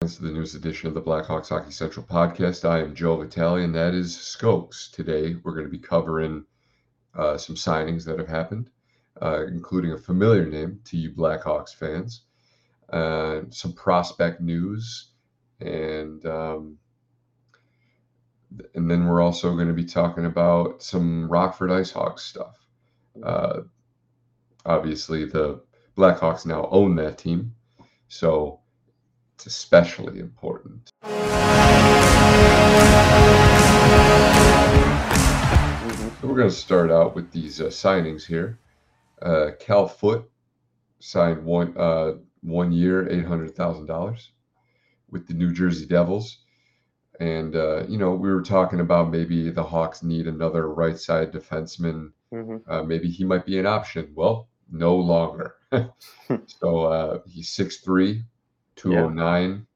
to the newest edition of the Blackhawks Hockey Central podcast. I am Joe Vitali, and that is Skoks. Today, we're going to be covering uh, some signings that have happened, uh, including a familiar name to you Blackhawks fans, uh, some prospect news, and um, and then we're also going to be talking about some Rockford IceHogs stuff. Uh, obviously, the Blackhawks now own that team, so it's especially important. So we're going to start out with these uh, signings here. Uh, Cal Foote signed one uh, one year, eight hundred thousand dollars with the New Jersey Devils, and uh, you know we were talking about maybe the Hawks need another right side defenseman. Mm-hmm. Uh, maybe he might be an option. Well, no longer. so uh, he's six three, 209,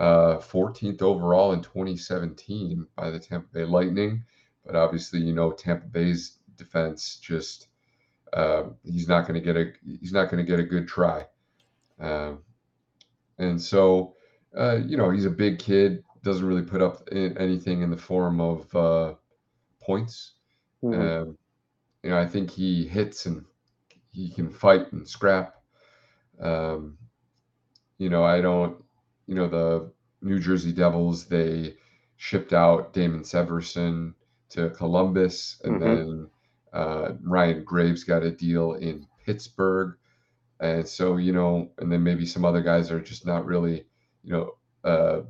uh, 14th overall in 2017 by the Tampa Bay Lightning. But obviously, you know, Tampa Bay's defense just uh, he's not going to get a he's not going to get a good try. Um, and so, uh, you know, he's a big kid, doesn't really put up in, anything in the form of uh, points. Mhm. Um, you know, I think he hits and he can fight and scrap. Um, you know, I don't, you know, the New Jersey Devils, they shipped out Damon Severson to Columbus, and Mhm. then uh, Ryan Graves got a deal in Pittsburgh. And so, you know, and then maybe some other guys are just not really, you know, uh,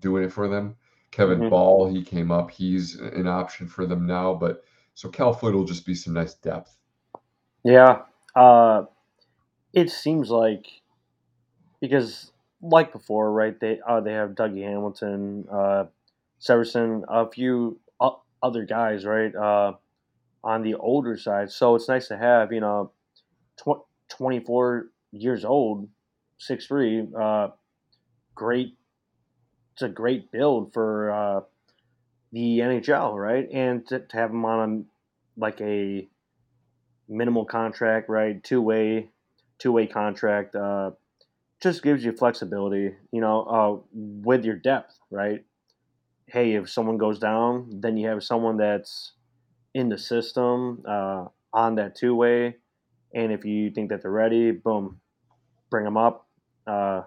doing it for them. Kevin Mhm. Bahl, he came up. He's an option for them now. But so Cal Foote will just be some nice depth. Yeah. Uh, it seems like because like before, right? They uh, they have Dougie Hamilton, uh, Severson, a few other guys, right? Uh, on the older side, so it's nice to have you know, tw- twenty four years old, six three, uh, great. It's a great build for uh, the NHL, right? And to, to have him on a, like a minimal contract, right? Two way, two way contract. Uh, just gives you flexibility, you know, uh, with your depth, right? Hey, if someone goes down, then you have someone that's in the system uh, on that two way, and if you think that they're ready, boom, bring them up, uh,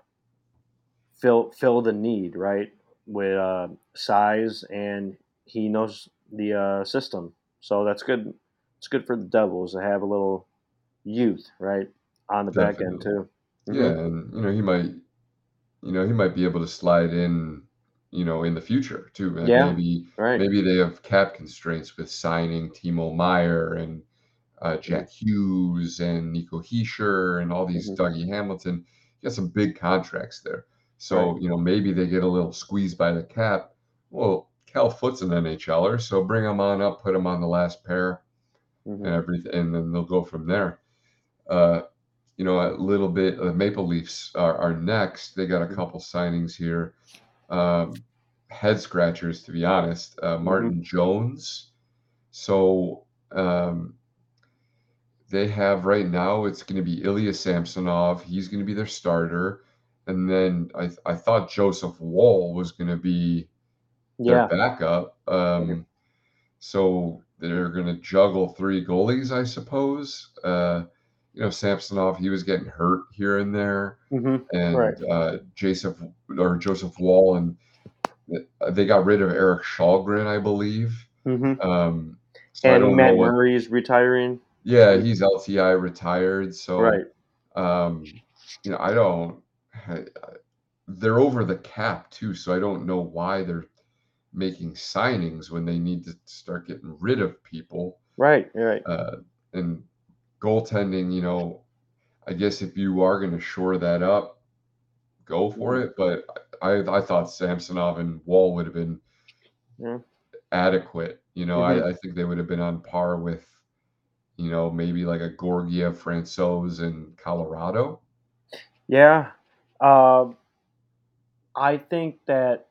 fill fill the need, right, with uh, size, and he knows the uh, system, so that's good. It's good for the Devils to have a little youth, right, on the back end too. Mhm. Yeah, and you know, he might, you know, he might be able to slide in, you know, in the future too. And Yeah, maybe right. maybe they have cap constraints with signing Timo Meier and uh, Jack Hughes and Nico Hischier and all these Mhm. Dougie Hamilton. You got some big contracts there. So, Right. you know, maybe they get a little squeezed by the cap. Well, Cal Foote's an NHLer, so bring him on up, put him on the last pair and Mhm. everything, and then they'll go from there. Uh, you know, a little bit. The Maple Leafs are, are next. They got a Mhm. couple signings here. Um, head scratchers, to be honest. Uh, Mhm. Martin Jones. So um, they have right now. It's going to be Ilya Samsonov. He's going to be their starter, and then I I thought Joseph Woll was going to be their Yeah. backup. Um, so they're going to juggle three goalies, I suppose. Uh, you know, Samsonov, he was getting hurt here and there, Mhm. and Right. uh, Joseph or Joseph Woll, and they got rid of Erik Källgren, I believe. Mhm. Um, so And Matt what. Murray is retiring. Yeah, he's LTI retired, so Right. um, you know, I don't. I- they're over the cap too, so I don't know why they're making signings when they need to start getting rid of people. Right. Right. Uh, and goaltending, you know, I guess if you are going to shore that up, go for Mhm. it. But I, I thought Samsonov and Woll would have been Yeah. adequate. You know, Mhm. I, I think they would have been on par with, you know, maybe like a Georgiev Francouz in Colorado. Yeah. Um, I think that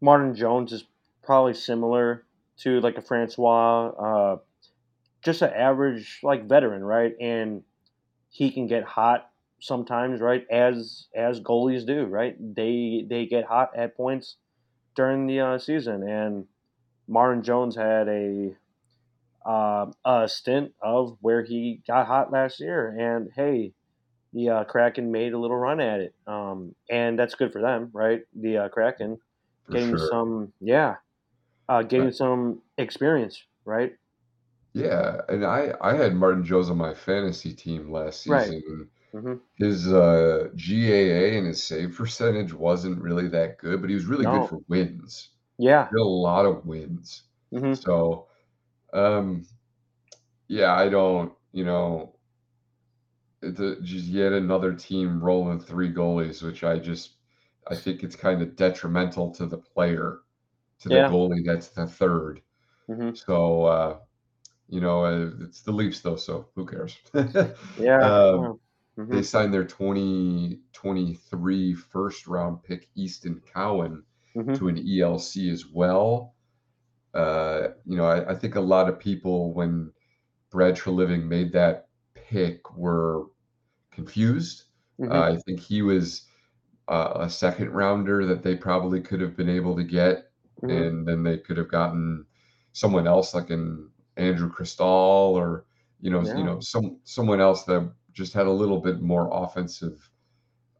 Martin Jones is probably similar to like a Francouz, uh, just an average like veteran, right? And he can get hot sometimes, right? As as goalies do, right? They they get hot at points during the uh, season, and Martin Jones had a uh, a stint of where he got hot last year, and hey, the uh, Kraken made a little run at it, um, and that's good for them, right? The uh, Kraken For getting sure. some, yeah, uh, getting But some experience, right? Yeah, and I I had Martin Jones on my fantasy team last Right. season. and hmm His uh, GAA and his save percentage wasn't really that good, but he was really good No. for wins. Yeah. He had a lot of wins. hmm So, um, yeah, I don't, you know, it's a, just yet another team rolling three goalies, which I just I think it's kind of detrimental to the player, to the Yeah. goalie that's the third. hmm So, uh, you know, uh, it's the Leafs though, so who cares? Yeah. um, hmm they signed their 2023 first round pick Easton Cowan hmm to an ELC as well. Uh, you know, I, I think a lot of people when Brad Treliving made that pick were confused. hmm Uh, I think he was uh, a second rounder that they probably could have been able to get, hmm and then they could have gotten someone else like an Andrew Cristall or you know you know some someone else that just had a little bit more offensive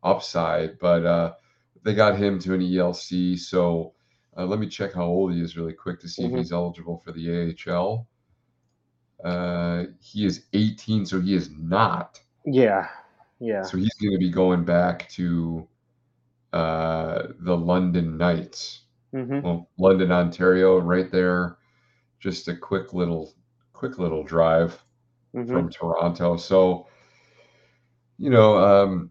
upside. But uh, they got him to an ELC. So uh, let me check how old he is really quick to see if hmm he's eligible for the AHL. Uh, he is 18, so he is not. Yeah. Yeah. So he's going to be going back to uh, the London Knights. hmm Well, London, Ontario, right there. Just a quick little, quick little drive hmm from Toronto. So, you know, um,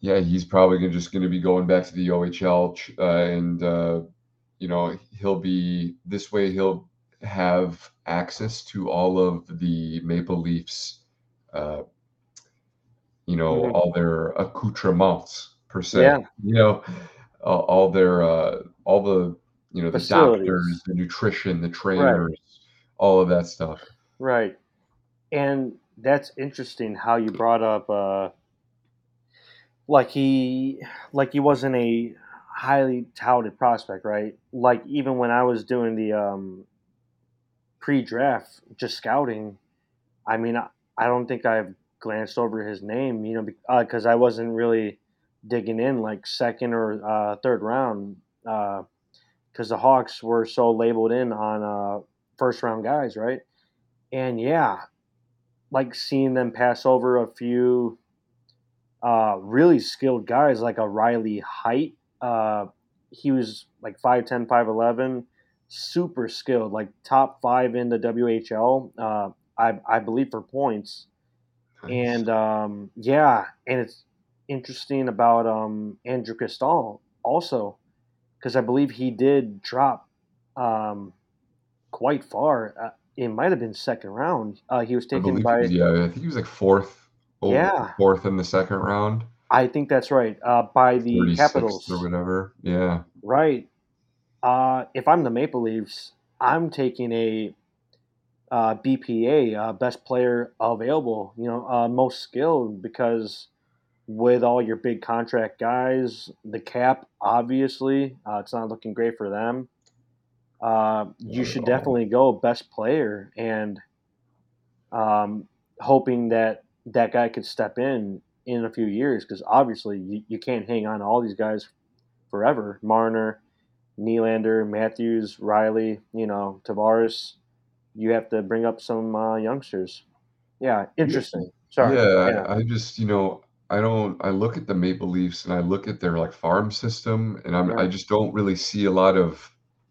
yeah, he's probably gonna, just going to be going back to the OHL, uh, and uh, you know, he'll be this way. He'll have access to all of the Maple Leafs, uh, you know, hmm all their accoutrements per Yeah. se. You know, all, all their uh, all the you know the doctors, the nutrition, the Right. trainers, all of that stuff. Right. And that's interesting how you brought up uh like he like he wasn't a highly touted prospect, right? Like even when I was doing the um pre-draft just scouting, I mean I, I don't think I've glanced over his name, you know, because I wasn't really digging in like second or uh, third round because the Hawks were so labeled in on uh, first round guys, right? And yeah, like seeing them pass over a few uh, really skilled guys like a Riley Heidt. Uh, he was like 5'10, 5'11, super skilled, like top five in the WHL, uh, I, I believe, for points. Nice. And um, yeah, and it's interesting about um, Andrew Cristall also, because I believe he did drop um, quite far. Uh, it might have been second round. Uh, he was taken by was, yeah, I think he was like fourth, over, yeah, fourth in the second round, I think that's right. Uh, by the 36th or whatever. Yeah. right? Uh, if I'm the Maple Leafs, I'm taking a uh, BPA, uh, best player available. You know, uh, most skilled because with all your big contract guys, the cap obviously uh, it's not looking great for them. Uh, you should definitely go best player and um, hoping that that guy could step in in a few years because obviously you, you can't hang on to all these guys forever. Marner, Nylander, Matthews, Rielly, you know, Tavares. You have to bring up some uh, youngsters. Yeah, interesting. Sorry. yeah, Yeah. I, I just, you know, I don't, I look at the Maple Leafs and I look at their like farm system and I'm, I just don't really see a lot of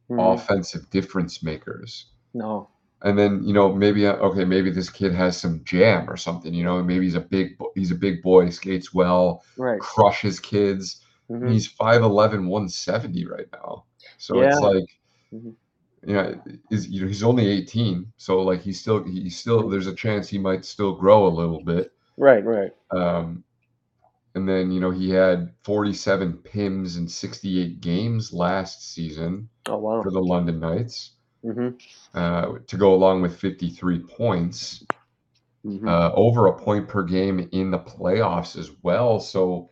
hmm offensive difference makers. No. And then, you know, maybe, uh, okay, maybe this kid has some jam or something, you know, maybe he's a big, bo- he's a big boy, skates well, Right. crushes kids. And hmm he's 5'11", 170 right now. So Yeah. it's like, hmm you know, is you know he's only 18, so like he's still he's still there's a chance he might still grow a little bit. Right. Right. Um, and then you know he had 47 pims in 68 games last season Oh for the London Knights, hmm uh, to go along with 53 points. Mhm. uh, over a point per game in the playoffs as well. So,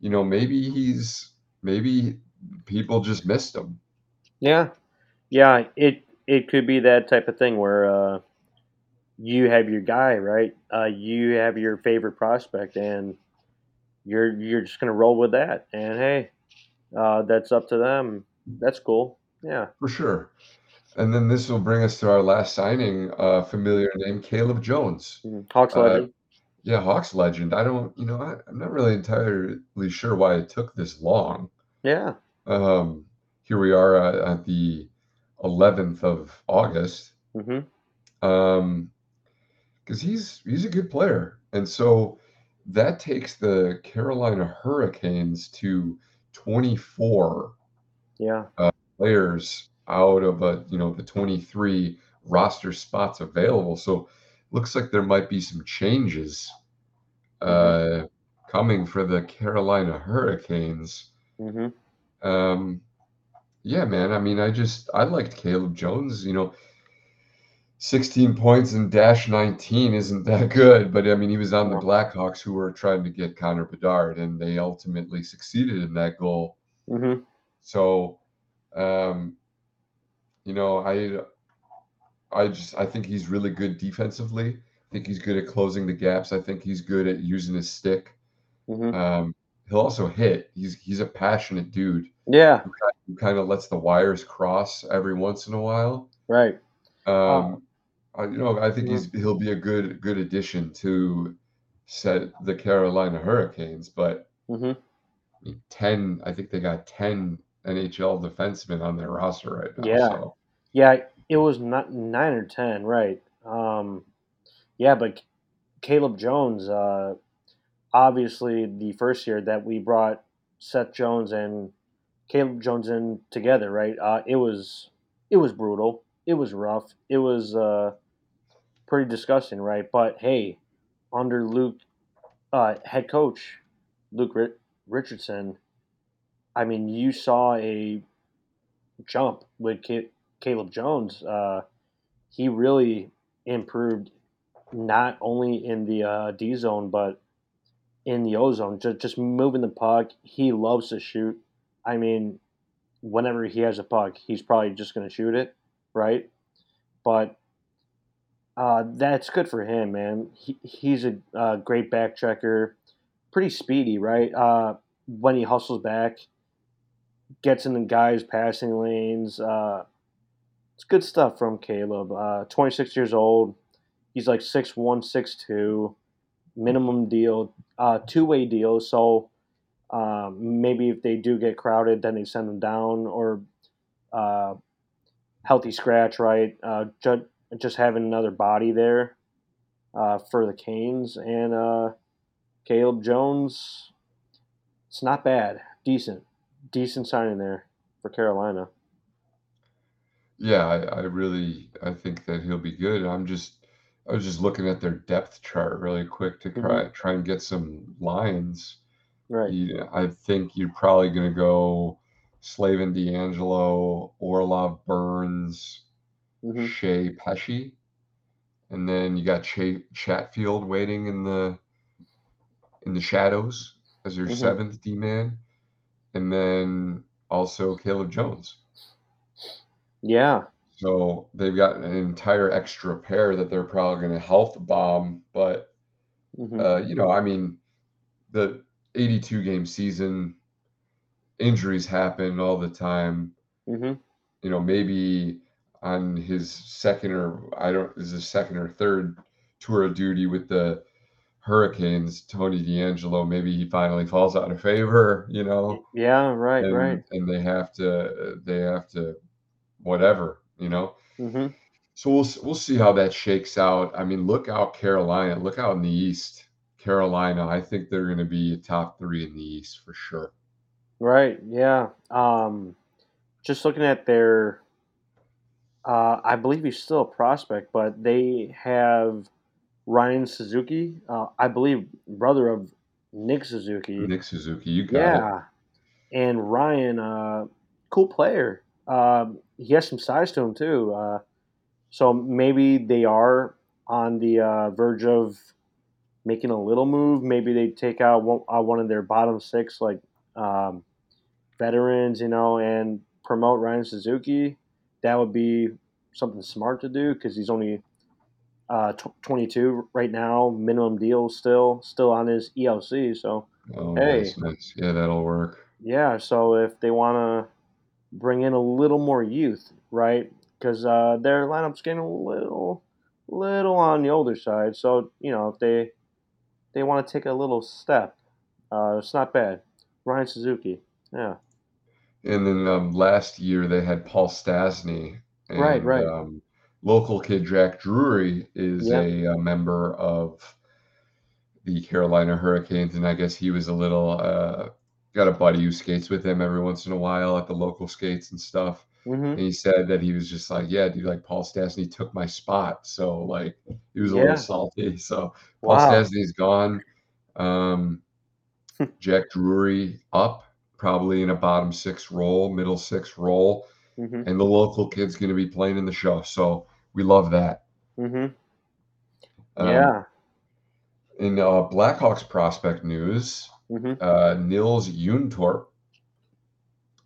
you know, maybe he's maybe people just missed him. Yeah, yeah. It it could be that type of thing where uh, you have your guy, right? Uh, you have your favorite prospect, and you're you're just gonna roll with that. And hey, uh, that's up to them. That's cool. Yeah. For sure. And then this will bring us to our last signing, uh, familiar name, Caleb Jones. Mhm. Hawks Uh, legend. yeah, Hawks legend. I don't, you know, I, I'm not really entirely sure why it took this long. Yeah. Um, here we are uh, at the 11th of August. Mm-hmm. Um, because he's he's a good player, and so that takes the Carolina Hurricanes to 24 Yeah. players out of a you know the 23 roster spots available. So looks like there might be some changes uh, coming for the Carolina Hurricanes. hmm Um, yeah, man. I mean, I just I liked Caleb Jones. You know, 16 points in dash 19 isn't that good, but I mean, he was on the Blackhawks who were trying to get Connor Bedard, and they ultimately succeeded in that goal. hmm So, um, you know, I I just I think he's really good defensively. I think he's good at closing the gaps. I think he's good at using his stick. hmm Um, he'll also hit. He's he's a passionate dude Yeah. who kind of lets the wires cross every once in a while. Right. Um, I, you know, I think he's he'll be a good good addition to set the Carolina Hurricanes. But hmm ten, I think they got ten NHL defensemen on their roster right now. Yeah. So Yeah. It was not nine or ten. Right. Um, yeah, but Caleb Jones, uh, obviously the first year that we brought Seth Jones and Caleb Jones in together, right? Uh, it was it was brutal. It was rough. It was uh, pretty disgusting, right? But hey, under Luke, uh, head coach Luke Ri- Richardson, I mean, you saw a jump with Ca- Caleb Jones. Uh, he really improved not only in the uh, D zone but in the O zone. Just just moving the puck. He loves to shoot. I mean, whenever he has a puck, he's probably just going to shoot it, right? But uh, that's good for him, man. He, he's a uh, great back checker, pretty speedy, right? Uh, when he hustles back, gets in the guys' passing lanes. Uh, it's good stuff from Caleb. Uh, 26 years old. He's like 6'1", 6'2", minimum deal, uh, two-way deal. So um, maybe if they do get crowded, then they send him down or healthy scratch, right? Uh, just having another body there uh, for the Canes and uh, Caleb Jones. It's not bad, decent, decent signing there for Carolina. yeah, I, I really I think that he'll be good. I'm just I was just looking at their depth chart really quick to try try and get some lines. Right. You, I think you're probably going to go Slavin DeAngelo, Orlov Burns, hmm Shea Pesce, and then you got Ch- Chatfield waiting in the in the shadows as your Mhm. seventh D man, and then also Caleb Jones. Yeah. So they've got an entire extra pair that they're probably going to health bomb. But hmm uh, you know, I mean, the 82 game season, injuries happen all the time. hmm You know, maybe on his second or I don't is his second or third tour of duty with the Hurricanes, Tony DeAngelo, maybe he finally falls out of favor. You know, Yeah. Right. and Right. and they have to they have to whatever. You know. hmm So we'll we'll see how that shakes out. I mean, look out Carolina. Look out in the East. Carolina, I think they're going to be top three in the East for sure. Right. Yeah. Um, just looking at their, uh, I believe he's still a prospect, but they have Ryan Suzuki. Uh, I believe brother of Nick Suzuki. Nick Suzuki, you got it. Yeah. And Ryan, uh, cool player. Um, he has some size to him too. Uh, so maybe they are on the uh, verge of making a little move. Maybe they take out one, uh, one of their bottom six, like um, veterans, you know, and promote Ryan Suzuki. That would be something smart to do because he's only uh, t- 22 right now, minimum deal still, still on his ELC. So, Oh, hey, nice, nice. Yeah, that'll work. yeah. So if they want to bring in a little more youth, right? Because uh, their lineup's getting a little, little on the older side. So you know, if they they want to take a little step, uh, it's not bad. Ryan Suzuki, yeah, And then um, last year they had Paul Stastny right, and right, um, local kid Jack Drury is yeah, a, uh member of the Carolina Hurricanes, and I guess he was a little uh, got a buddy who skates with him every once in a while at the local skates and stuff. mm-hmm, And he said that he was just like, yeah, dude, like Paul Stastny took my spot. So like he was a little salty. So Paul wow, Stastny's gone. Um, Jack Drury up, probably in a bottom six role, middle six role, mm-hmm, and the local kid's going to be playing in the show. So we love that. mm-hmm, Um, yeah, in uh, Blackhawks prospect news, mm-hmm, uh, Nils Juntorp,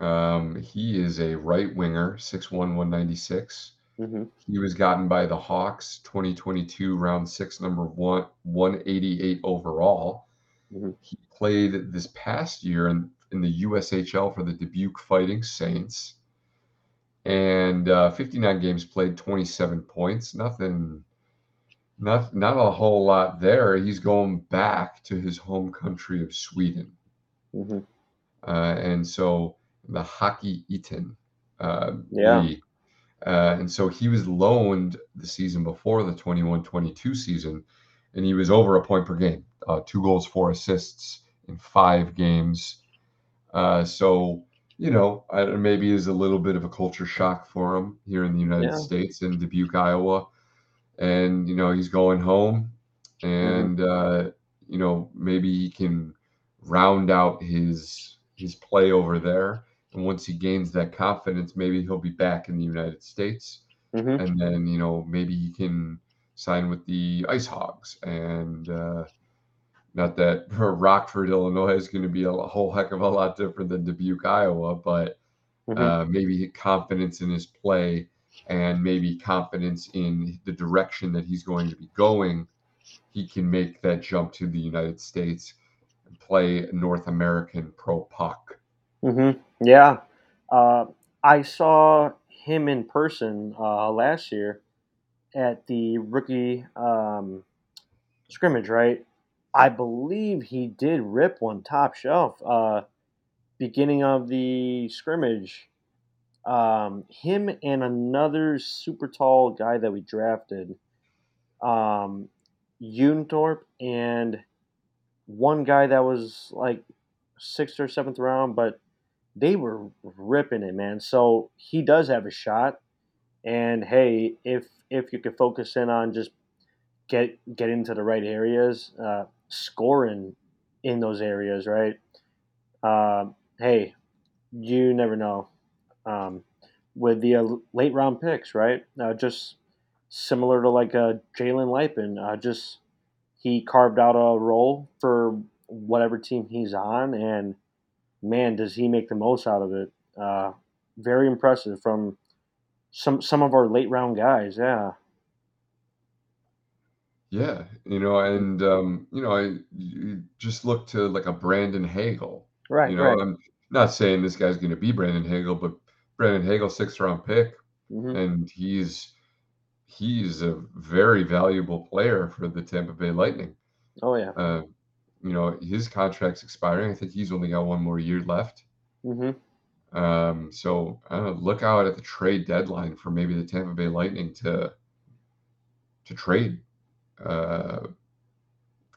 um, he is a right winger, 6'1", 196. mm-hmm, He was gotten by the Hawks 2022 round six, number one, 188 overall. mm-hmm, He played this past year in, in the USHL for the Dubuque Fighting Saints. And uh, 59 games played, 27 points. Nothing, not not a whole lot there. He's going back to his home country of Sweden. mm-hmm, Uh, and so the Hockeyettan uh, yeah, League. Uh, and so he was loaned the season before the 21 22 season, and he was over a point per game, uh, two goals, four assists in five games. Uh, so, you know, I, maybe is a little bit of a culture shock for him here in the United yeah, States in Dubuque, Iowa. And, you know, he's going home, mm-hmm, and, uh, you know, maybe he can round out his his play over there and once he gains that confidence, maybe he'll be back in the United States. mm-hmm, And then, you know, maybe he can sign with the Ice Hogs. And uh, not that Rockford, Illinois is going to be a whole heck of a lot different than Dubuque, Iowa, but mm-hmm, uh, maybe confidence in his play and maybe confidence in the direction that he's going to be going, he can make that jump to the United States and play North American pro puck. mm-hmm, yeah. Uh, I saw him in person uh, last year at the rookie um, scrimmage, right? I believe he did rip one top shelf. Uh, beginning of the scrimmage, um, him and another super tall guy that we drafted, um, Unthorpe, and one guy that was like sixth or seventh round, but they were ripping it, man. So he does have a shot. And hey, if if you could focus in on just get get into the right areas, uh, scoring in those areas, right? Um, hey, you never know. Um, with the uh, late round picks, right? Uh, just similar to like uh, Jalen Luypen, uh, just he carved out a role for whatever team he's on, and man, does he make the most out of it. Uh, very impressive from some some of our late round guys. Yeah. Yeah, you know, and um, you know, I you just look to like a Brandon Hagel. Right. You know, Right. I'm not saying this guy's going to be Brandon Hagel, but Brandon Hagel, sixth round pick, hmm and he's he's a very valuable player for the Tampa Bay Lightning. Oh yeah. Uh, you know, his contract's expiring. I think he's only got one more year left. Mm-hmm. Um, so I don't know, look out at the trade deadline for maybe the Tampa Bay Lightning to to trade uh,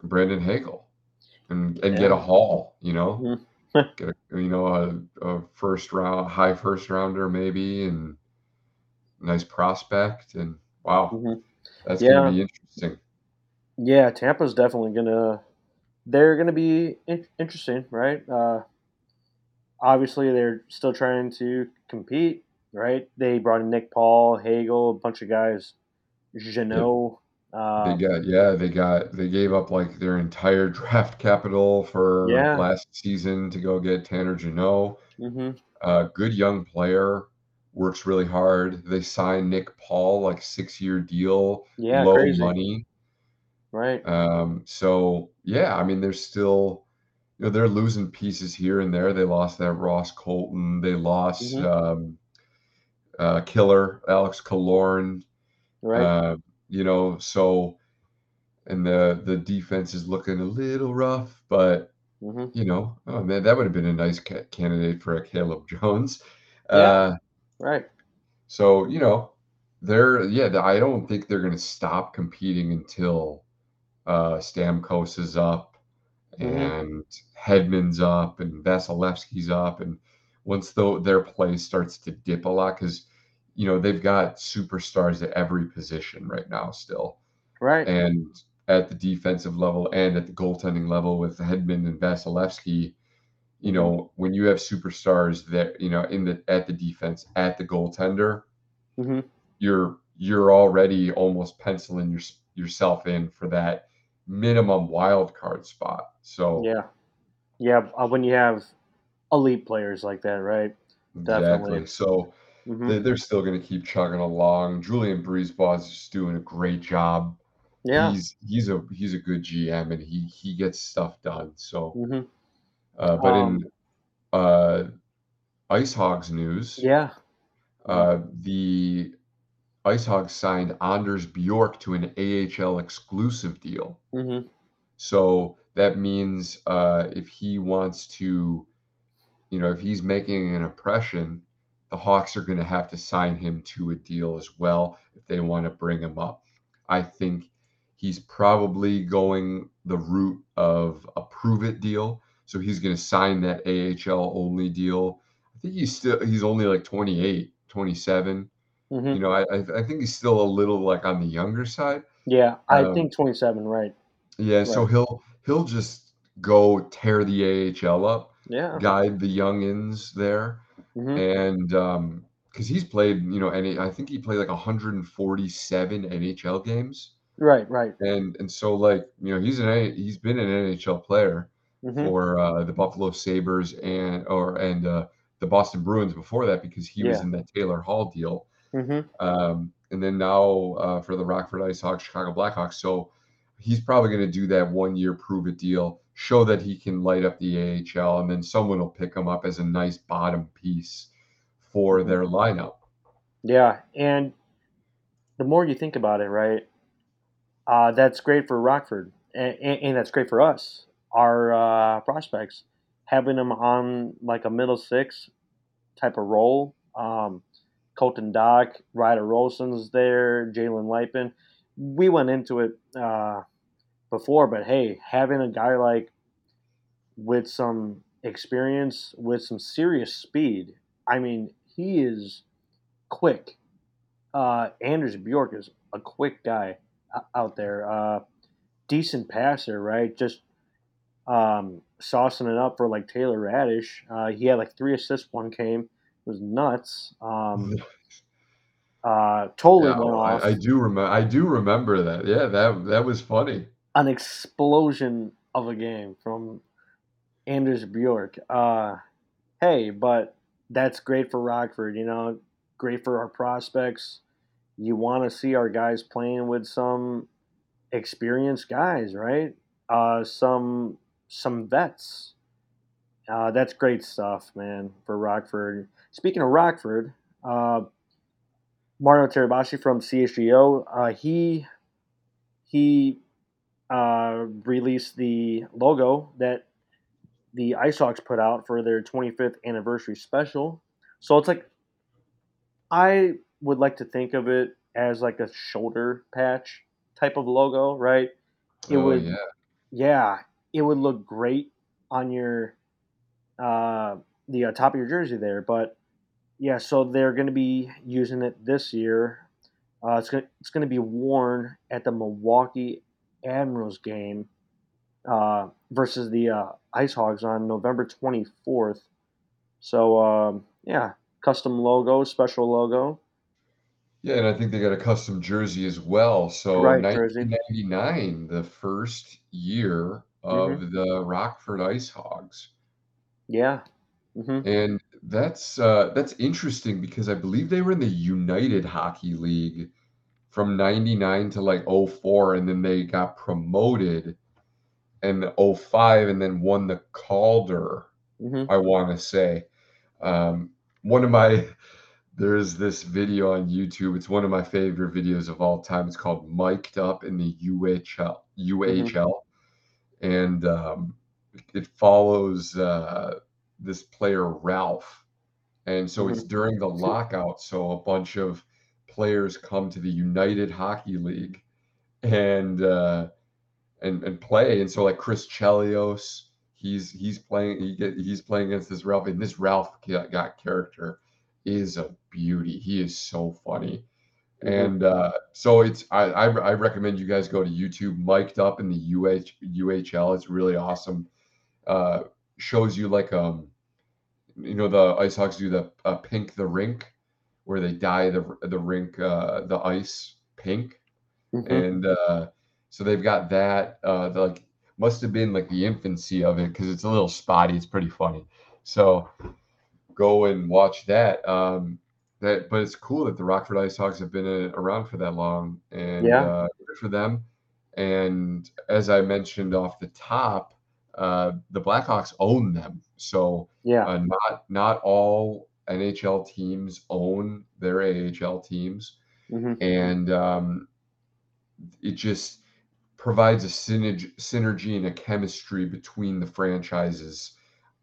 Brandon Hagel and and get a haul, you know, hmm get a you know a, a first round, high first rounder maybe, and nice prospect, and wow, hmm that's going to be interesting. Yeah. Tampa's definitely gonna. They're gonna be in- interesting, right? Uh, obviously, they're still trying to compete, right? They brought in Nick Paul, Hagel, a bunch of guys. Jeannot. Uh, They got yeah, they got they gave up like their entire draft capital for yeah. last season to go get Tanner Jeannot. hmm Uh, good young player, works really hard. They signed Nick Paul, like six year deal, Yeah. low Crazy. money. Right. Um, so yeah, I mean, they're still, you know, they're losing pieces here and there. They lost that Ross Colton. They lost hmm um, uh, killer Alex Killorn. Right. Uh, you know, so and the the defense is looking a little rough, but hmm you know, oh man, that would have been a nice ca- candidate for a Caleb Jones. Yeah. Uh, Right. so you know, they're yeah, the- I don't think they're going to stop competing until uh, Stamkos is up hmm and Hedman's up and Vasilevskiy's up, and once though their play starts to dip a lot because you know they've got superstars at every position right now still, Right. and at the defensive level and at the goaltending level with Hedman and Vasilevskiy, you know when you have superstars that you know in the at the defense at the goaltender, hmm you're you're already almost penciling your, yourself in for that minimum wild card spot. So Yeah. Yeah. Uh, when you have elite players like that, right? exactly. Definitely. So hmm they, they're still going to keep chugging along. Julien BriseBois is just doing a great job. Yeah. He's he's a he's a good GM and he he gets stuff done. So, hmm uh, but Um. in uh, Ice Hogs news, Yeah. Uh, the Ice Hogs signed Anders Bjork to an AHL exclusive deal. hmm So that means uh, if he wants to, you know, if he's making an impression, the Hawks are going to have to sign him to a deal as well if they want to bring him up. I think he's probably going the route of a prove it deal. So he's going to sign that AHL only deal. I think he's still he's only like 28, 27. hmm You know, I I think he's still a little like on the younger side. Yeah. I Um, think 27. Right. yeah, so he'll he'll just go tear the AHL up, Yeah. guide the youngins there, hmm and um, because he's played, you know, and I think he played like 147 NHL games, Right. Right. and and so like you know he's an he's been an NHL player hmm for uh, the Buffalo Sabres and or and uh, the Boston Bruins before that because he was in that Taylor Hall deal, hmm um, and then now uh, for the Rockford Ice Hogs, Chicago Blackhawks. So he's probably going to do that one year prove it deal, show that he can light up the AHL, and then someone will pick him up as a nice bottom piece for hmm their lineup. Yeah. And the more you think about it, right, uh, that's great for Rockford, and, and, and that's great for us, our uh, prospects, having them on like a middle six type of role. Um, Colton Dach, Ryder Rolston's there, Jalen Luypen. We went into it uh, before, but hey, having a guy like with some experience, with some serious speed, I mean, he is quick. Uh, Anders Bjork is a quick guy out there. Uh, decent passer, right? Just um, saucing it up for like Taylor Raddysh. Uh, he had like three assists, one game. It was nuts. Um, uh, totally Yeah, went off. I, I do remember. I do remember that. Yeah, that that was funny. An explosion of a game from Anders Bjork. Uh, hey, but that's great for Rockford, you know, great for our prospects. You want to see our guys playing with some experienced guys, right? Uh, some some vets. Uh, that's great stuff, man, for Rockford. Speaking of Rockford, uh, Mario Terabashi from CHGO, uh, he he uh, released the logo that the Ice Hogs put out for their 25th anniversary special. So it's like I would like to think of it as like a shoulder patch type of logo, right? It Oh would yeah, yeah, it would look great on your uh, the uh, top of your jersey there. But yeah, so they're going to be using it this year. Uh, it's going it's going to be worn at the Milwaukee Admirals game uh, versus the uh, Ice Hogs on November 24th. So um, yeah, custom logo, special logo. Yeah, and I think they got a custom jersey as well. So Right, jersey. 1999, the first year of the Rockford Ice Hogs. Yeah. Mhm. And that's uh, that's interesting because I believe they were in the United Hockey League from 99 to like '04, and then they got promoted in '05 and then won the Calder, Mhm. I want to say. Um, one of my there's this video on YouTube. It's one of my favorite videos of all time. It's called Mic'd Up in the UHL. UHL. And um, it follows uh, this player, Ralph. And so it's Mhm. during the lockout. So a bunch of players come to the United Hockey League and uh, and and play. And so like Chris Chelios, he's he's playing he get he's playing against this Ralph, and this Ralph got, character is a beauty. He is so funny. Mhm. And uh, so it's I, I I recommend you guys go to YouTube, mic'd up in the UH UHL. It's really awesome. Uh, shows you like um you know the Ice Hogs do the uh, pink the rink where they dye the the rink uh, the ice pink Mhm. and uh, so they've got that. Uh, like must have been like the infancy of it because it's a little spotty. It's pretty funny. So go and watch that. Um, that, but it's cool that the Rockford Ice Hogs have been uh, around for that long, and Yeah. uh, good for them. And as I mentioned off the top, uh, the Blackhawks own them. So Yeah. uh, not not all NHL teams own their AHL teams, Mhm. and um, it just provides a synergy, synergy and a chemistry between the franchises,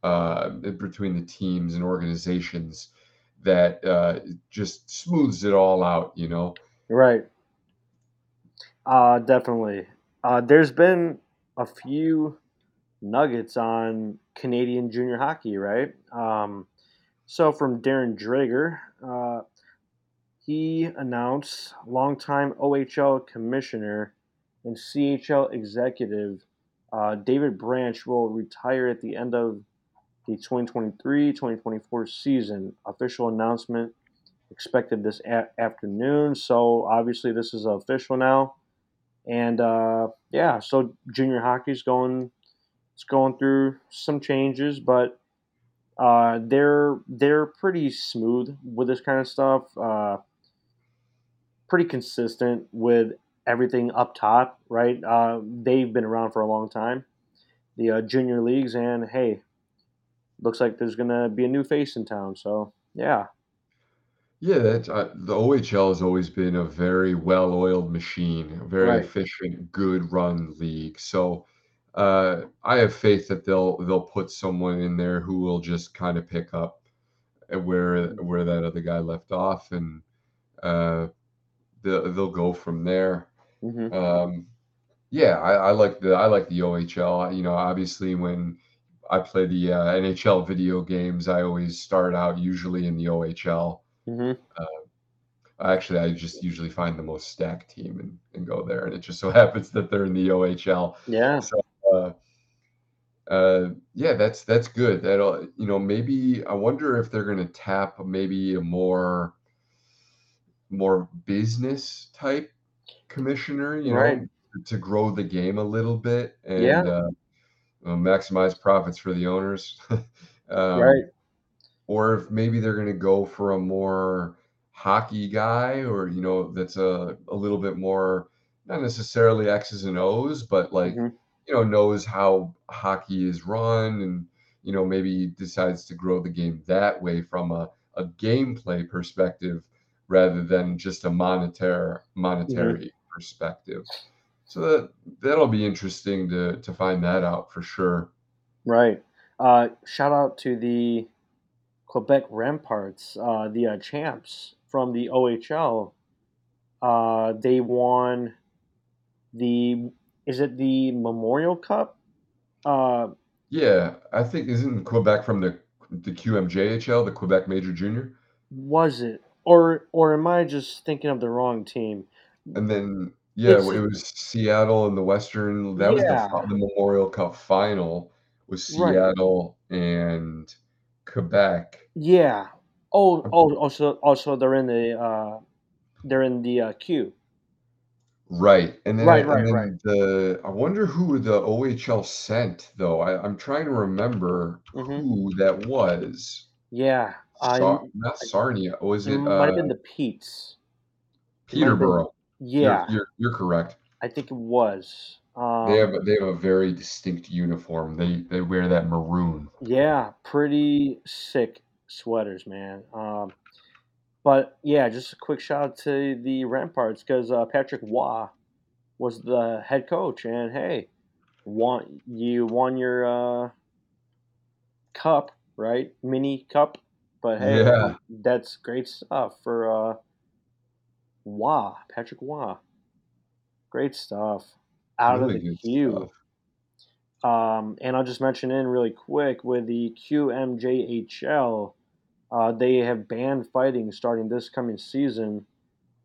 uh, between the teams and organizations that uh, just smooths it all out. You know. Right. Uh, definitely. Uh, there's been a few nuggets on Canadian junior hockey, right? Um, so from Darren Dreger, uh, he announced longtime OHL commissioner and CHL executive uh, David Branch will retire at the end of the 2023-2024 season. Official announcement expected this a- afternoon. So obviously this is official now. And uh, yeah, so junior hockey's going it's going through some changes, but uh, they're they're pretty smooth with this kind of stuff. Uh, pretty consistent with everything up top, right? Uh, they've been around for a long time, the uh, junior leagues, and hey, looks like there's gonna be a new face in town. So yeah, Yeah, that's uh, the OHL has always been a very well-oiled machine, a very right. efficient, good run league. So uh, I have faith that they'll they'll put someone in there who will just kind of pick up where where that other guy left off, and uh, they'll they'll go from there. hmm Um, yeah, I, I like the I like the OHL. You know, obviously when I play the uh, NHL video games, I always start out usually in the OHL. hmm Actually, I just usually find the most stacked team and, and go there, and it just so happens that they're in the OHL. Yeah. So, uh, uh, yeah, that's that's good. That'll, you know, maybe I wonder if they're going to tap maybe a more more business type commissioner, you Right. know, to grow the game a little bit and Yeah. uh, uh, maximize profits for the owners. um, Right. or if maybe they're going to go for a more hockey guy or you know that's a, a little bit more not necessarily x's and o's but like hmm you know knows how hockey is run and you know maybe decides to grow the game that way from a, a gameplay perspective rather than just a monetary monetary perspective so that that'll be interesting to to find that out for sure Right. Uh, shout out to the Quebec Remparts, uh, the uh, champs from the OHL. Uh, they won the is it the Memorial Cup? Uh, yeah i think isn't quebec from the the qmjhl the quebec major junior was it or or am I just thinking of the wrong team? And then, yeah, It's it was Seattle and the Western that was the the Memorial Cup final was right. Seattle and Quebec. Yeah. Oh, oh, also also they're in the uh, they're in the uh, Q. Right, and then Right, and right, right. then the I wonder who the OHL sent though. I, I'm trying to remember hmm who that was. Yeah, Sar I'm. not I, Sarnia. Was it it might have uh been the Pete's. It might have been. Peterborough? You're Yeah, you're you're correct. I think it was. They Um, have they have a very distinct uniform. They they wear that maroon. yeah, pretty sick sweaters, man. Um, but yeah, just a quick shout out to the Remparts because uh, Patrick Roy was the head coach, and hey, won you won your uh, cup, right? Mini cup. But hey, Yeah, that's great stuff for uh, Roy, Patrick Roy. Great stuff. Out of the Q. Um, and I'll just mention in really quick with the QMJHL, uh, they have banned fighting starting this coming season.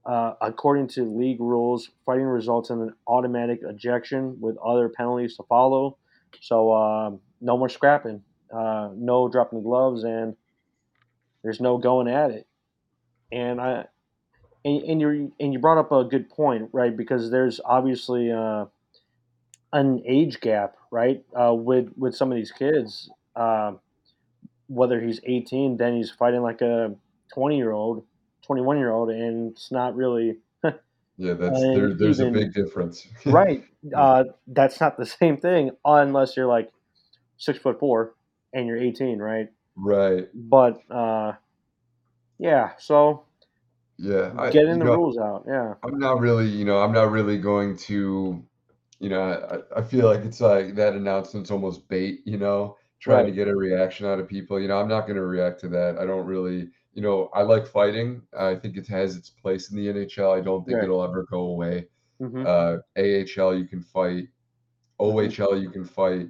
Uh, according to league rules, fighting results in an automatic ejection with other penalties to follow. So um no more scrapping, uh, no dropping gloves, and there's no going at it. And I and, and you and you brought up a good point, right? Because there's obviously uh, an age gap, right? Uh, with with some of these kids, uh, whether he's 18, then he's fighting like a 20 year old, 21 year old, and it's not really Yeah, that's there there's a big difference. right. Uh, that's not the same thing unless you're like six foot four and you're 18, right? Right. But uh, yeah, so Yeah. I getting the know, rules out, yeah, I'm not really, you know, I'm not really going to, you know, I, I feel like it's like that announcement's almost bait, you know, trying to get a reaction out of people. You know, I'm not going to react to that. I don't really, you know, I like fighting. I think it has its place in the NHL. I don't think right, it'll ever go away. hmm Uh, AHL, you can fight. hmm OHL, you can fight.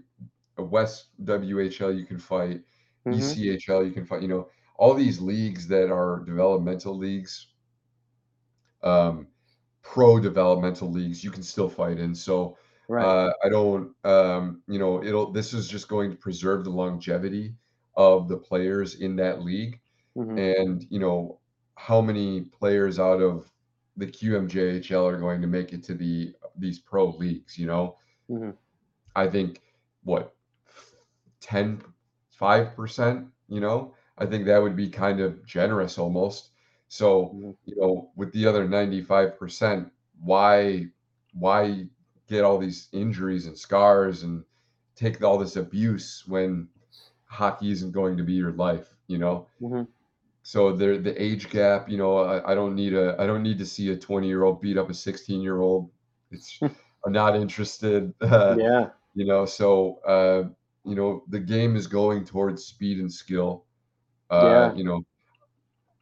West WHL, you can fight. hmm ECHL, you can fight. You know, all these leagues that are developmental leagues um, pro developmental leagues you can still fight in. So right, uh, I don't, um, you know, it'll. This is just going to preserve the longevity of the players in that league, hmm and you know how many players out of the QMJHL are going to make it to the these pro leagues. You know, hmm I think what ten five percent you know, I think that would be kind of generous almost. So, hmm you know, with the other 95%, why why get all these injuries and scars and take all this abuse when hockey isn't going to be your life, you know? hmm So there the age gap, you know, I, I don't need a I don't need to see a 20 year old beat up a 16 year old. It's I'm not interested. Uh, Yeah, you know, so uh, you know, the game is going towards speed and skill. Uh, yeah, you know,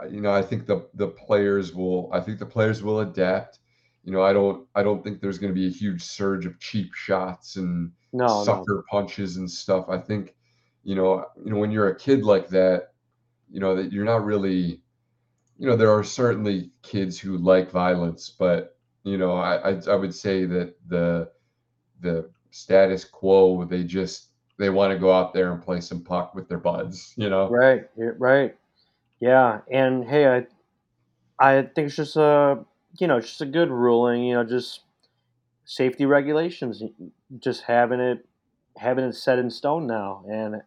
you know, I think the the players will I think the players will adapt. You know, I don't I don't think there's going to be a huge surge of cheap shots and no, no, sucker punches and stuff. I think, you know, you know when you're a kid like that, you know that you're not really, you know, there are certainly kids who like violence, but you know, I I, I would say that the the status quo, they just they want to go out there and play some puck with their buds, you know? right, right, yeah, and hey, I I think it's just a you know it's just a good ruling, you know, just safety regulations, just having it having it set in stone now, and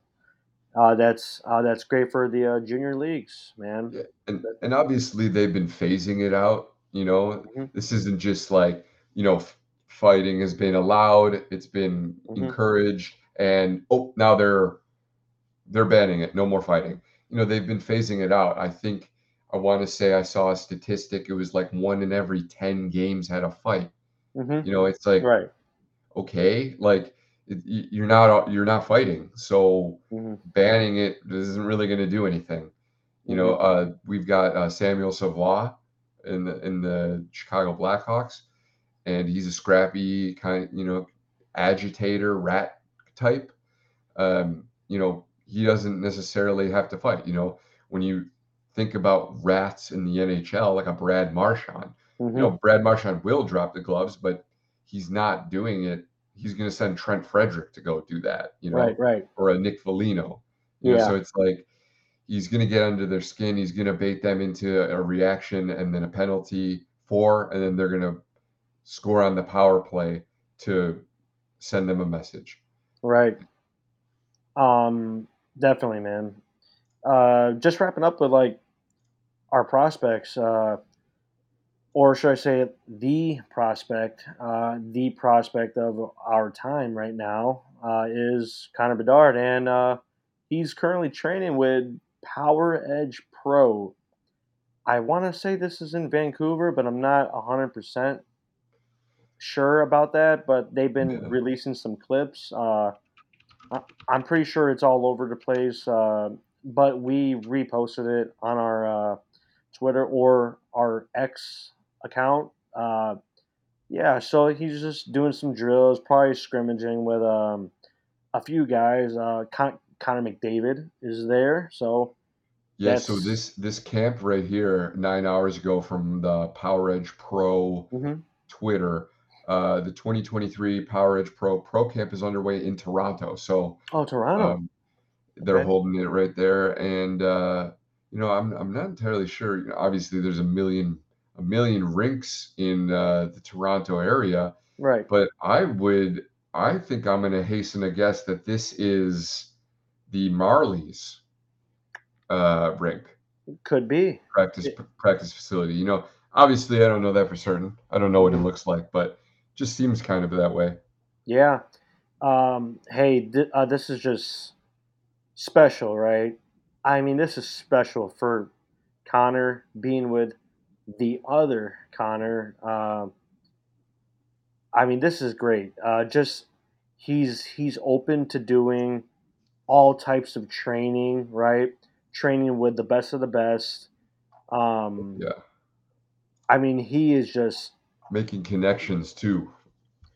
uh, that's uh, that's great for the uh, junior leagues, man. Yeah, and and obviously they've been phasing it out, you know? hmm This isn't just like, you know, f fighting has been allowed, it's been hmm encouraged, and, oh, now they're they're banning it, no more fighting. You know, they've been phasing it out. I think I wanna say I saw a statistic, it was like 1 in every 10 games had a fight. hmm You know, it's like, right, okay, like, it you're not you're not fighting, so hmm banning it isn't really gonna do anything. You know, hmm uh, we've got uh, Samuel Savoy in the in the Chicago Blackhawks, and he's a scrappy kind, you know, agitator, rat type. Um, you know, he doesn't necessarily have to fight. You know, when you think about rats in the NHL, like a Brad Marchand, you hmm know, Brad Marchand will drop the gloves, but he's not doing it. He's going to send Trent Frederic to go do that, you know, right, right, or a Nick Foligno, you know. yeah, So it's like he's going to get under their skin. He's going to bait them into a reaction and then a penalty, four, and then they're gonna score on the power play to send them a message. Right. Um, definitely, man. Uh, just wrapping up with like our prospects, uh, or should I say, the prospect, uh, the prospect of our time right now uh, is Connor Bedard, and uh, he's currently training with Power Edge Pro. I want to say this is in Vancouver, but I'm not 100% sure about that. But they've been Yeah. releasing some clips. Uh, I'm pretty sure it's all over the place, uh, but we reposted it on our uh, Twitter or our X account. Uh, yeah, so he's just doing some drills, probably scrimmaging with um, a few guys. Uh, Con- Connor McDavid is there, so Yeah, so this this camp right here, nine hours ago from the Power Edge Pro mhm. Twitter, uh, the 2023 Power Edge Pro Pro Camp is underway in Toronto. So oh Toronto, um, they're Okay. holding it right there, and uh, you know, I'm I'm not entirely sure. You know, obviously, there's a million a million rinks in uh, the Toronto area, right? but I would I think I'm going to hasten a guess that this is the Marlies uh, rink Could be. practice It- practice facility. You know, obviously, I don't know that for certain. I don't know what it looks like, but just seems kind of that way. Yeah. Um, hey, th- uh, this is just special, right? I mean, this is special for Connor being with the other Connor. Um, I mean, this is great. Uh, just he's he's open to doing all types of training, right? Training with the best of the best. Um, Yeah, I mean, he is just making connections too.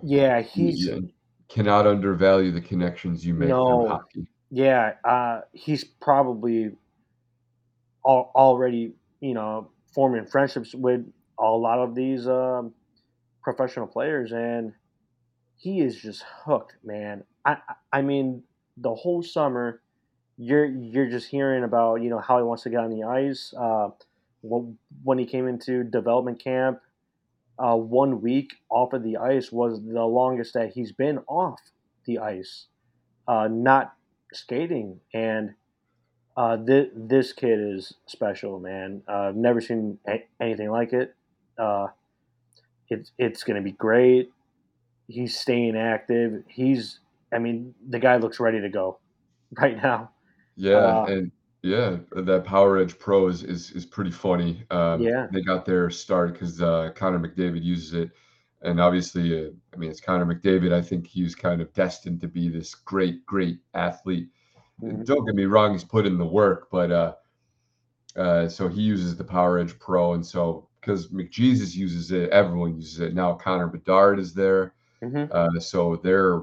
yeah. He's You cannot undervalue the connections you make No. Yeah, uh, he's probably al- already, you know, forming friendships with a lot of these um, professional players, and he is just hooked, man. I, I- I mean, the whole summer, you're you're just hearing about, you know, how he wants to get on the ice. Uh, when he came into development camp, uh, one week off of the ice was the longest that he's been off the ice, uh, not skating. And uh, th- this kid is special, man. Uh, I've never seen a- anything like it. Uh, it's it's going to be great. He's staying active. He's, I mean, the guy looks ready to go right now. Yeah, Uh, and yeah, that Power Edge Pro is is, is pretty funny. Um, Yeah. they got their start because uh, Connor McDavid uses it, and obviously, uh, I mean, it's Connor McDavid. I think he's kind of destined to be this great, great athlete. Mhm. Don't get me wrong; he's put in the work, but uh, uh, so he uses the Power Edge Pro, and so because McJesus uses it, everyone uses it. Now Connor Bedard is there, Mhm. uh, so they're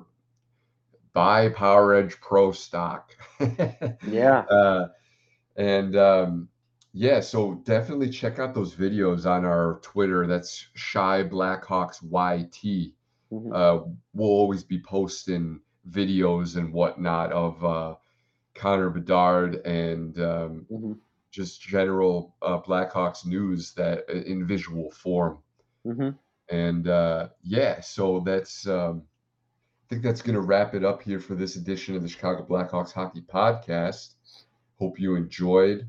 buy Power Edge Pro stock. Yeah. Uh, and um, yeah, so definitely check out those videos on our Twitter. That's Chi Blackhawks YT. Mhm. Uh, we'll always be posting videos and whatnot of uh, Connor Bedard and um, Mhm. just general uh, Blackhawks news that uh, in visual form. Mhm. And uh, yeah, so that's um, I think that's going to wrap it up here for this edition of the Chicago Blackhawks Hockey Podcast. Hope you enjoyed.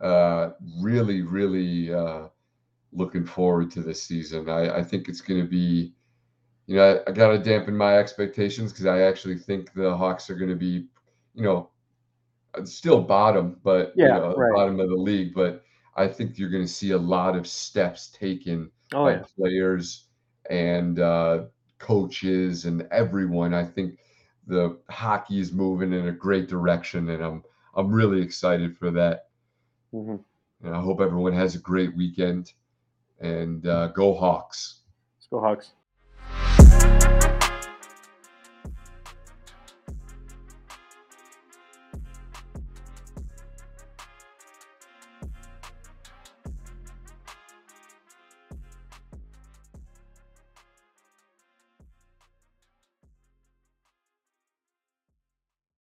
Uh, really, really uh, looking forward to this season. I, I think it's going to be, you know, I, I got to dampen my expectations because I actually think the Hawks are going to be, you know, still bottom, but Yeah, you know, right. bottom of the league. But I think you're going to see a lot of steps taken Oh by yeah. players and uh, coaches and everyone. I think the hockey is moving in a great direction, and I'm I'm really excited for that. Mm-hmm. And I hope everyone has a great weekend. And uh, go Hawks. Let's go Hawks.